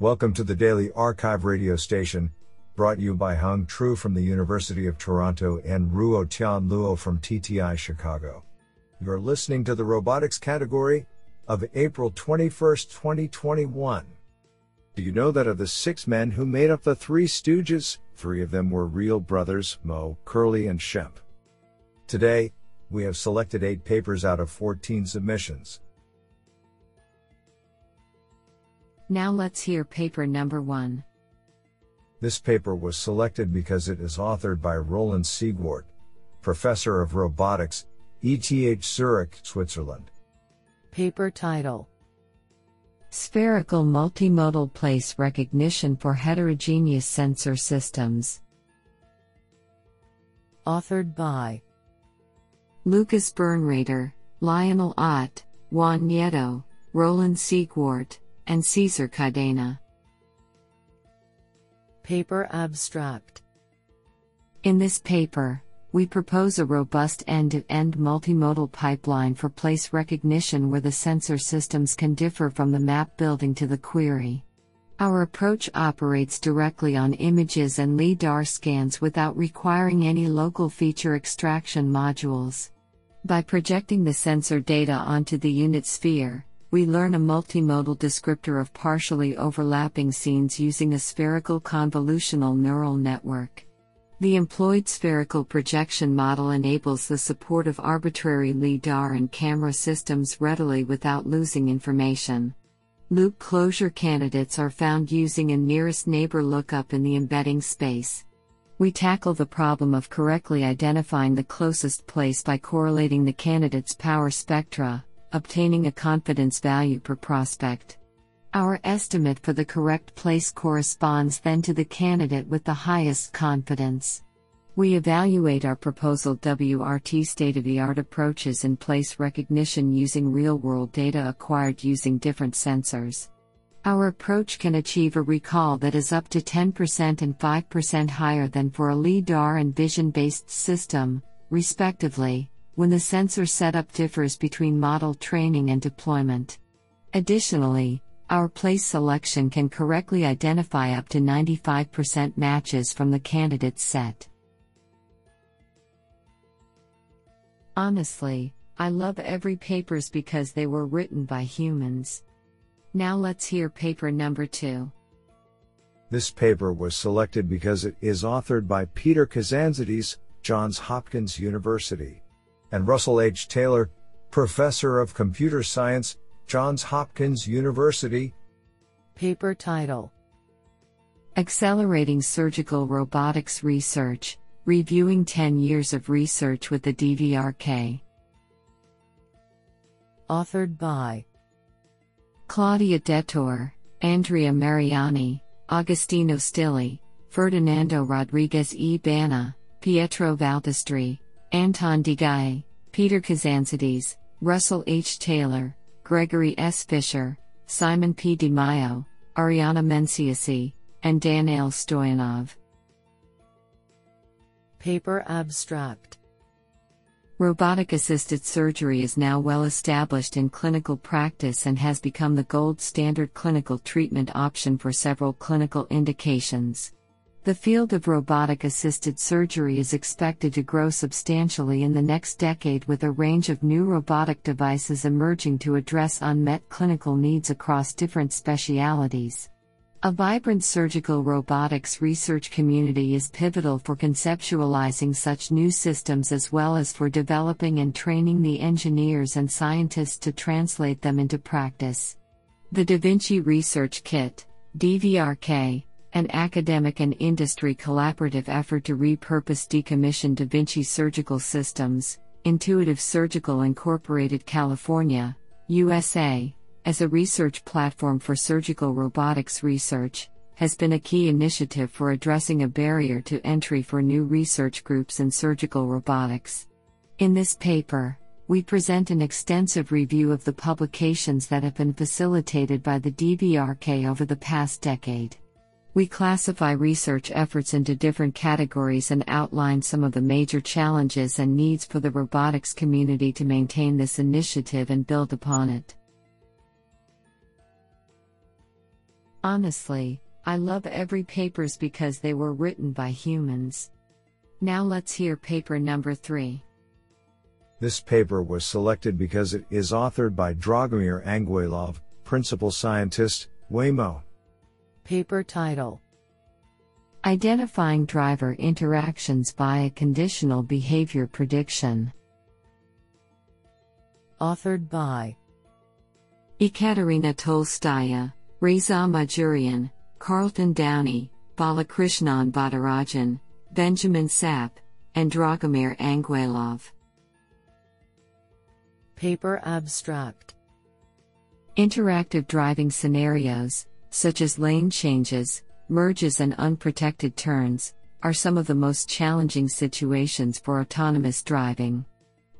Welcome to the Daily arXiv radio station, brought you by Hung Tru from the University of Toronto and Ruo Tian Luo from TTI Chicago. You're listening to the robotics category of April 21, 2021. Do you know that of the six men who made up the Three Stooges, three of them were real brothers, Moe, Curly, and Shemp? Today, we have selected eight papers out of 14 submissions. Now let's hear paper number one. This paper was selected because it is authored by Roland Siegwart, Professor of Robotics, ETH Zurich, Switzerland. Paper title Spherical Multimodal Place Recognition for Heterogeneous Sensor Systems. Authored by Lukas Bernreiter, Lionel Ott, Juan Nieto, Roland Siegwart, and Cesar Cadena. Paper Abstract In this paper, we propose a robust end to end multimodal pipeline for place recognition where the sensor systems can differ from the map building to the query. Our approach operates directly on images and LIDAR scans without requiring any local feature extraction modules. By projecting the sensor data onto the unit sphere, we learn a multimodal descriptor of partially overlapping scenes using a spherical convolutional neural network. The employed spherical projection model enables the support of arbitrary LIDAR and camera systems readily without losing information. Loop closure candidates are found using a nearest neighbor lookup in the embedding space. We tackle the problem of correctly identifying the closest place by correlating the candidate's power spectra, obtaining a confidence value per prospect. Our estimate for the correct place corresponds then to the candidate with the highest confidence. We evaluate our proposal WRT state of the art approaches in place recognition using real world data acquired using different sensors. Our approach can achieve a recall that is up to 10% and 5% higher than for a LIDAR and vision based system, respectively when the sensor setup differs between model training and deployment. Additionally, our place selection can correctly identify up to 95% matches from the candidate set. Honestly, I love every papers because they were written by humans. Now let's hear paper number 2. This paper was selected because it is authored by Peter Kazanzides, Johns Hopkins University and Russell H. Taylor, Professor of Computer Science, Johns Hopkins University. Paper title Accelerating Surgical Robotics Research, Reviewing 10 Years of Research with the DVRK. Authored by Claudia D'Ettorre, Andrea Mariani, Agostino Stilli, Ferdinando Rodriguez e Banna, Pietro Valdastri, Anton Deguet, Peter Kazanzides, Russell H. Taylor, Gregory S. Fischer, Simon P. DiMaio, Arianna Menciassi, and Danail Stoyanov. Paper Abstract Robotic assisted surgery is now well established in clinical practice and has become the gold standard clinical treatment option for several clinical indications. The field of robotic assisted surgery is expected to grow substantially in the next decade with a range of new robotic devices emerging to address unmet clinical needs across different specialities. A vibrant surgical robotics research community is pivotal for conceptualizing such new systems as well as for developing and training the engineers and scientists to translate them into practice. The Da Vinci Research Kit, DVRK, an academic and industry collaborative effort to repurpose decommissioned Da Vinci surgical systems, Intuitive Surgical Incorporated California, USA, as a research platform for surgical robotics research, has been a key initiative for addressing a barrier to entry for new research groups in surgical robotics. In this paper, we present an extensive review of the publications that have been facilitated by the DVRK over the past decade. We classify research efforts into different categories and outline some of the major challenges and needs for the robotics community to maintain this initiative and build upon it. Honestly, I love every papers because they were written by humans. Now let's hear paper number 3. This paper was selected because it is authored by Dragomir Anguelov, principal scientist, Waymo. Paper title Identifying driver interactions via conditional behavior prediction. Authored by Ekaterina Tolstaya, Reza Mahjourian, Carlton Downey, Balakrishnan Varadarajan, Benjamin Sapp, and Dragomir Anguelov. Paper abstract Interactive driving scenarios, such as lane changes, merges, and unprotected turns, are some of the most challenging situations for autonomous driving.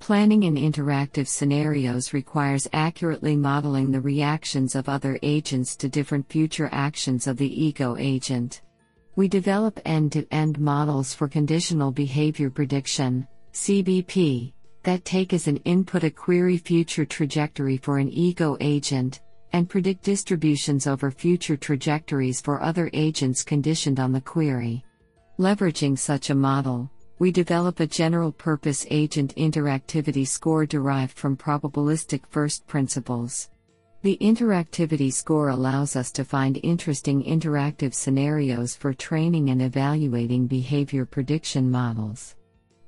Planning in interactive scenarios requires accurately modeling the reactions of other agents to different future actions of the ego agent. We develop end to end models for conditional behavior prediction, CBP, that take as an input a query future trajectory for an ego agent, and predict distributions over future trajectories for other agents conditioned on the query. Leveraging such a model, we develop a general purpose agent interactivity score derived from probabilistic first principles. The interactivity score allows us to find interesting interactive scenarios for training and evaluating behavior prediction models.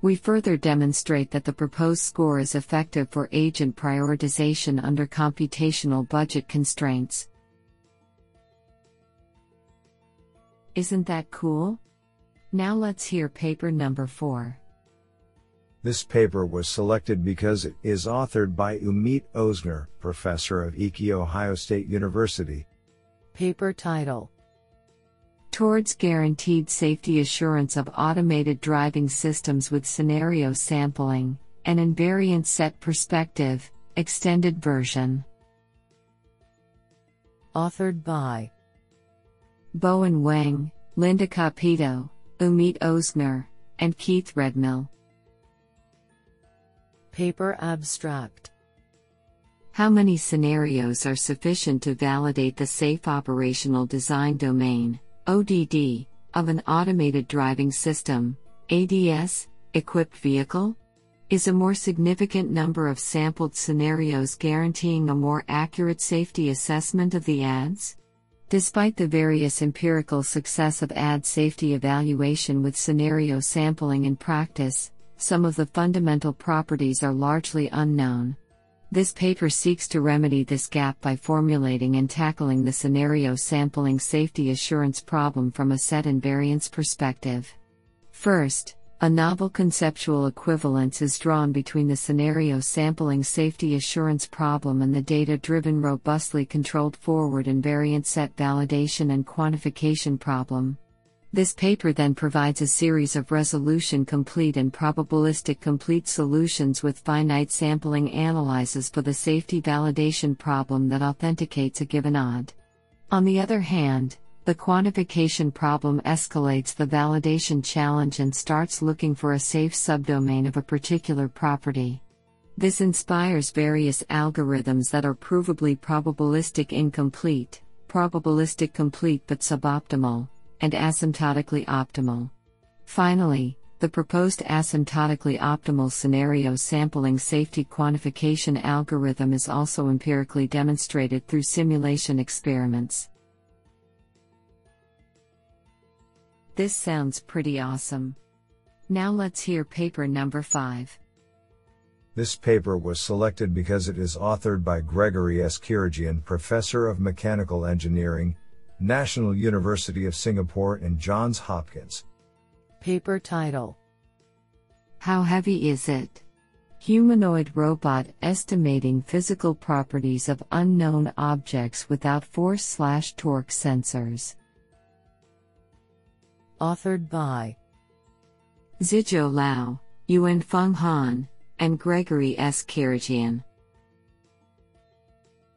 We further demonstrate that the proposed score is effective for agent prioritization under computational budget constraints. Isn't that cool? Now let's hear paper number 4. This paper was selected because it is authored by Umit Ozguner, professor of ECE Ohio State University. Paper title Towards guaranteed safety assurance of automated driving systems with scenario sampling, an invariant set perspective, extended version. Authored by Bowen Weng, Linda Capito, Umit Ozguner, and Keith Redmill. Paper abstract How many scenarios are sufficient to validate the safe operational design domain, ODD, of an automated driving system, ADS, equipped vehicle? Is a more significant number of sampled scenarios guaranteeing a more accurate safety assessment of the ADS? Despite the various empirical success of ad safety evaluation with scenario sampling in practice, some of the fundamental properties are largely unknown. This paper seeks to remedy this gap by formulating and tackling the scenario sampling safety assurance problem from a set invariance perspective. First, a novel conceptual equivalence is drawn between the scenario sampling safety assurance problem and the data driven robustly controlled forward invariant set validation and quantification problem. This paper then provides a series of resolution complete and probabilistic complete solutions with finite sampling analyses for the safety validation problem that authenticates a given ODD. On the other hand, the quantification problem escalates the validation challenge and starts looking for a safe subdomain of a particular property. This inspires various algorithms that are provably probabilistic incomplete, probabilistic complete but suboptimal, and asymptotically optimal. Finally, the proposed asymptotically optimal scenario sampling safety quantification algorithm is also empirically demonstrated through simulation experiments. This sounds pretty awesome. Now let's hear paper number 5. This paper was selected because it is authored by Gregory S. Chirikjian, Professor of Mechanical Engineering, National University of Singapore and Johns Hopkins. Paper title How heavy is it? Humanoid robot estimating physical properties of unknown objects without force slash torque sensors. Authored by Zijou Lao, Yuan Feng Han, and Gregory S. Chirikjian.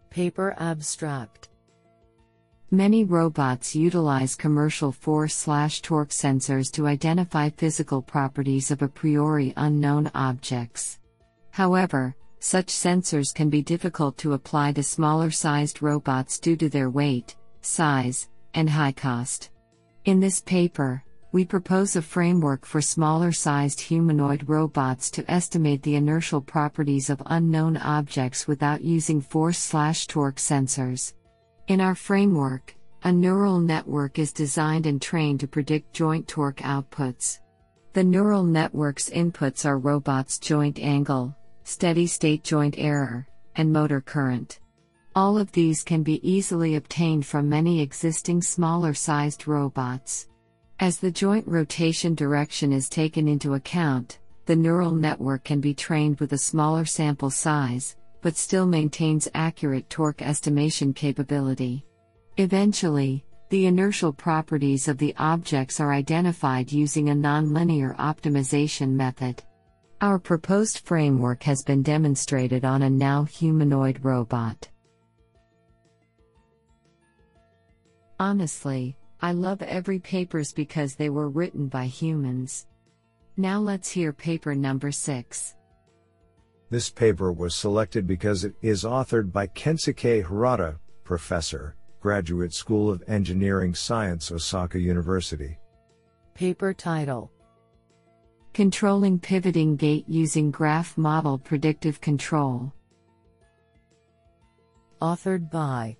Paper abstract Many robots utilize commercial force torque sensors to identify physical properties of a priori unknown objects. However, such sensors can be difficult to apply to smaller sized robots due to their weight, size, and high cost. In this paper, we propose a framework for smaller sized humanoid robots to estimate the inertial properties of unknown objects without using force torque sensors. In our framework, a neural network is designed and trained to predict joint torque outputs. The neural network's inputs are robot's joint angle, steady state joint error, and motor current. All of these can be easily obtained from many existing smaller sized robots. As the joint rotation direction is taken into account, the neural network can be trained with a smaller sample size, but still maintains accurate torque estimation capability. Eventually, the inertial properties of the objects are identified using a nonlinear optimization method. Our proposed framework has been demonstrated on a NAO humanoid robot. Honestly, I love every papers because they were written by humans. Now let's hear paper number 6. This paper was selected because it is authored by Kensuke Harada, professor, Graduate School of Engineering Science, Osaka University. Paper title Controlling Pivoting Gait Using Graph Model Predictive Control. Authored by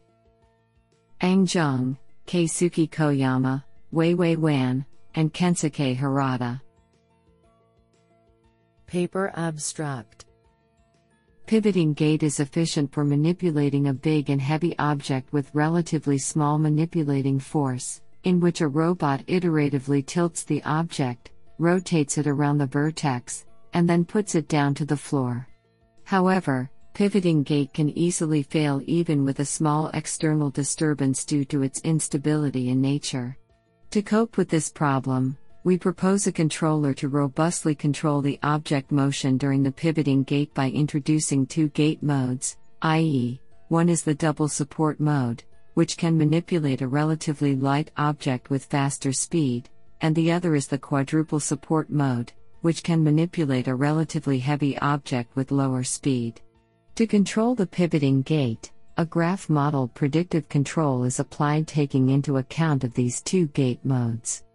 Ang Zheng, Keisuke Koyama, Weiwei Wan, and Kensuke Harada. Paper Abstract Pivoting gait is efficient for manipulating a big and heavy object with relatively small manipulating force, in which a robot iteratively tilts the object, rotates it around the vertex, and then puts it down to the floor. However, pivoting gait can easily fail even with a small external disturbance due to its instability in nature. To cope with this problem, we propose a controller to robustly control the object motion during the pivoting gait by introducing two gait modes, i.e., one is the double support mode, which can manipulate a relatively light object with faster speed, and the other is the quadruple support mode, which can manipulate a relatively heavy object with lower speed. To control the pivoting gait, a graph model predictive control is applied taking into account of these two gait modes.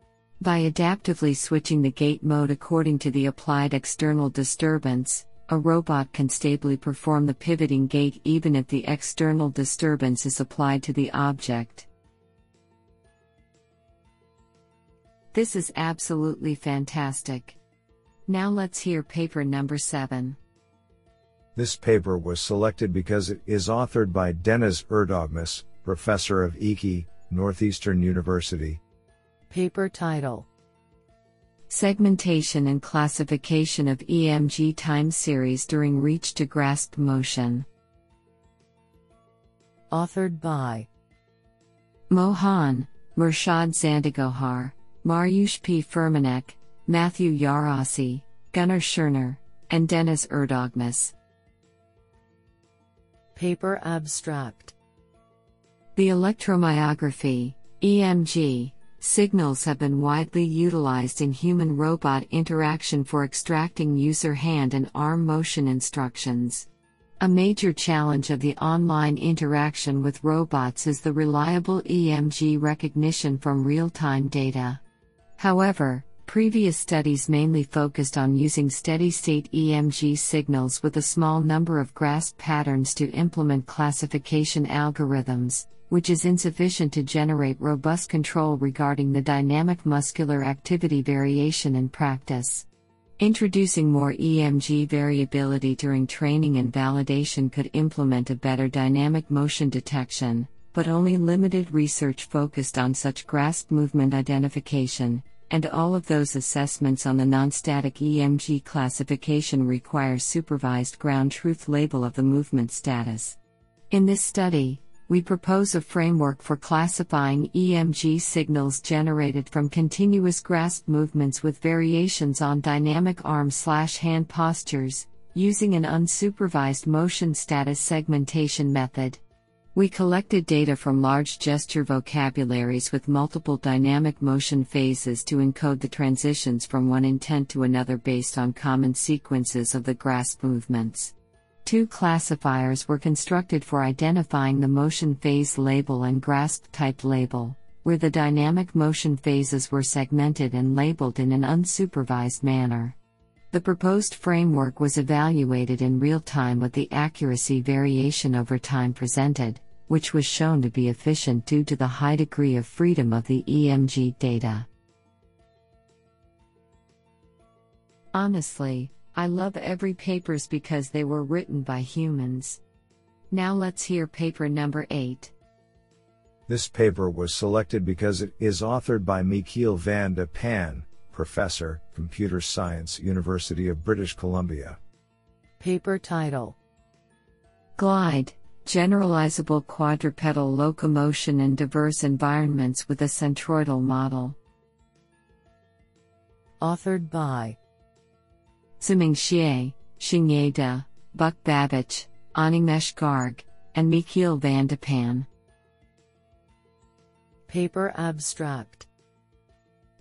By adaptively switching the gait mode according to the applied external disturbance, a robot can stably perform the pivoting gait even if the external disturbance is applied to the object. This is absolutely fantastic. Now let's hear paper number 7. This paper was selected because it is authored by Deniz Erdogmus, professor of ECE, Northeastern University. Paper title Segmentation and classification of EMG time series during reach to grasp motion. Authored by Mohan, Mehrshad Zandigohar, Mariusz P. Furmanek, Matthew Yarossi, Gunar Schirner, and Deniz Erdogmus. Paper Abstract The electromyography, EMG, signals have been widely utilized in human robot interaction for extracting user hand and arm motion instructions. A major challenge of the online interaction with robots is the reliable EMG recognition from real time data. However, Previous studies mainly focused on using steady state EMG signals with a small number of grasp patterns to implement classification algorithms, which is insufficient to generate robust control regarding the dynamic muscular activity variation in practice. Introducing more EMG variability during training and validation could implement a better dynamic motion detection, but only limited research focused on such grasp movement identification, and all of those assessments on the non-static EMG classification require supervised ground truth label of the movement status. In this study, we propose a framework for classifying EMG signals generated from continuous grasp movements with variations on dynamic arm slash hand postures, using an unsupervised motion status segmentation method. We collected data from large gesture vocabularies with multiple dynamic motion phases to encode the transitions from one intent to another based on common sequences of the grasp movements. Two classifiers were constructed for identifying the motion phase label and grasp type label, where the dynamic motion phases were segmented and labeled in an unsupervised manner. The proposed framework was evaluated in real time with the accuracy variation over time presented, which was shown to be efficient due to the high degree of freedom of the EMG data. Honestly, I love every papers because they were written by humans. Now let's hear paper number 8. This paper was selected because it is authored by Michiel van de Panne, Professor, Computer Science, University of British Columbia. Paper title Glide Generalizable quadrupedal locomotion in diverse environments with a centroidal model. Authored by Zhaoming Xie, Xingye Da, Buck Babich, Animesh Garg, and Michiel van de Panne. Paper abstract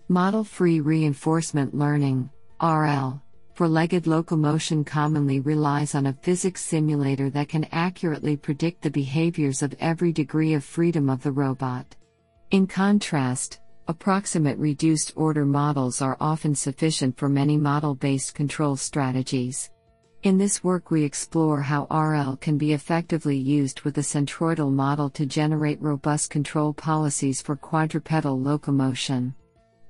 Model free reinforcement learning, RL, for legged locomotion commonly relies on a physics simulator that can accurately predict the behaviors of every degree of freedom of the robot. In contrast, approximate reduced order models are often sufficient for many model based control strategies. In this work, we explore how RL can be effectively used with a centroidal model to generate robust control policies for quadrupedal locomotion.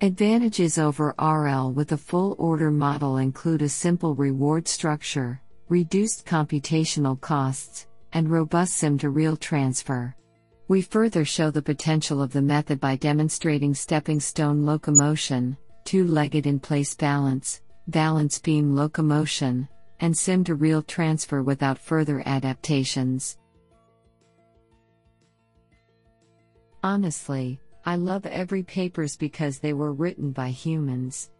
Advantages over RL with a full order model include a simple reward structure, reduced computational costs, and robust sim to real transfer. We further show the potential of the method by demonstrating stepping stone locomotion, two legged in place balance, balance beam locomotion, and sim to real transfer without further adaptations. Honestly, I love every papers because they were written by humans.